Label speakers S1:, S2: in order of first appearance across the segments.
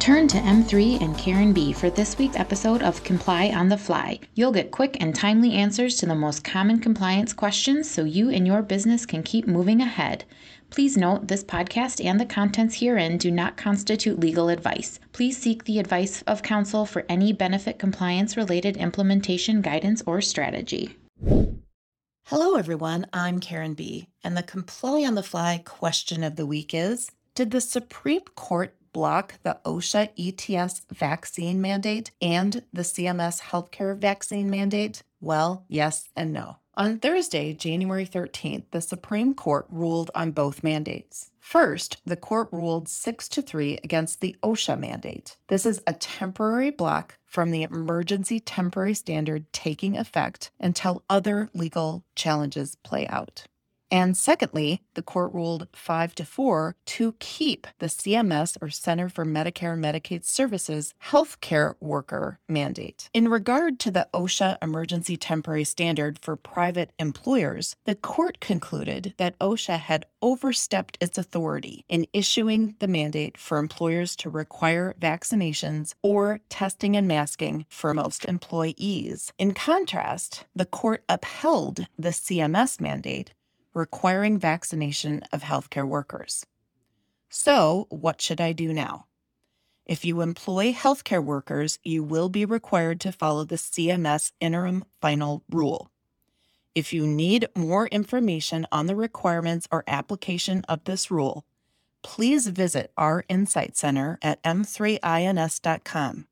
S1: Turn to M3 and Karen B for this week's episode of Comply on the Fly. You'll get quick and timely answers to the most common compliance questions so you and your business can keep moving ahead. Please note this podcast and the contents herein do not constitute legal advice. Please seek the advice of counsel for any benefit compliance related implementation guidance or strategy.
S2: Hello, everyone. I'm Karen B. And the Comply on the Fly question of the week is Did the Supreme Court block the OSHA ETS vaccine mandate and the CMS healthcare vaccine mandate? Well, yes and no. On Thursday, January 13th, the Supreme Court ruled on both mandates. First, the court ruled 6 to 3 against the OSHA mandate. This is a temporary block from the emergency temporary standard taking effect until other legal challenges play out. And secondly, the court ruled 5 to 4 to keep the CMS or Center for Medicare and Medicaid Services healthcare worker mandate. In regard to the OSHA emergency temporary standard for private employers, the court concluded that OSHA had overstepped its authority in issuing the mandate for employers to require vaccinations or testing and masking for most employees. In contrast, the court upheld the CMS mandate requiring vaccination of healthcare workers. So, what should I do now? If you employ healthcare workers, you will be required to follow the CMS interim final rule. If you need more information on the requirements or application of this rule, please visit our Insight Center at m3ins.com.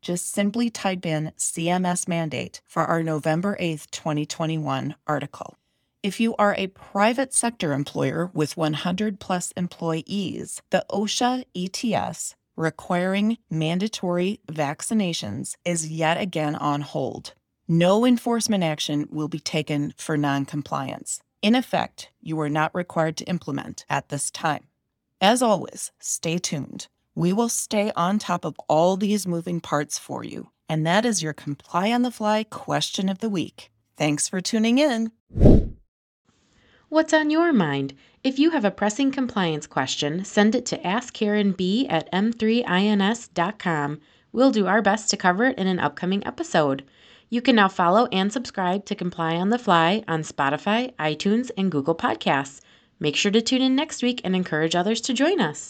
S2: Just simply type in CMS mandate for our November 8th, 2021 article. If you are a private sector employer with 100 plus employees, the OSHA ETS requiring mandatory vaccinations is yet again on hold. No enforcement action will be taken for noncompliance. In effect, you are not required to implement at this time. As always, stay tuned. We will stay on top of all these moving parts for you. And that is your Comply on the Fly question of the week. Thanks for tuning in.
S1: What's on your mind? If you have a pressing compliance question, send it to AskKarenB at m3ins.com. We'll do our best to cover it in an upcoming episode. You can now follow and subscribe to Comply on the Fly on Spotify, iTunes, and Google Podcasts. Make sure to tune in next week and encourage others to join us.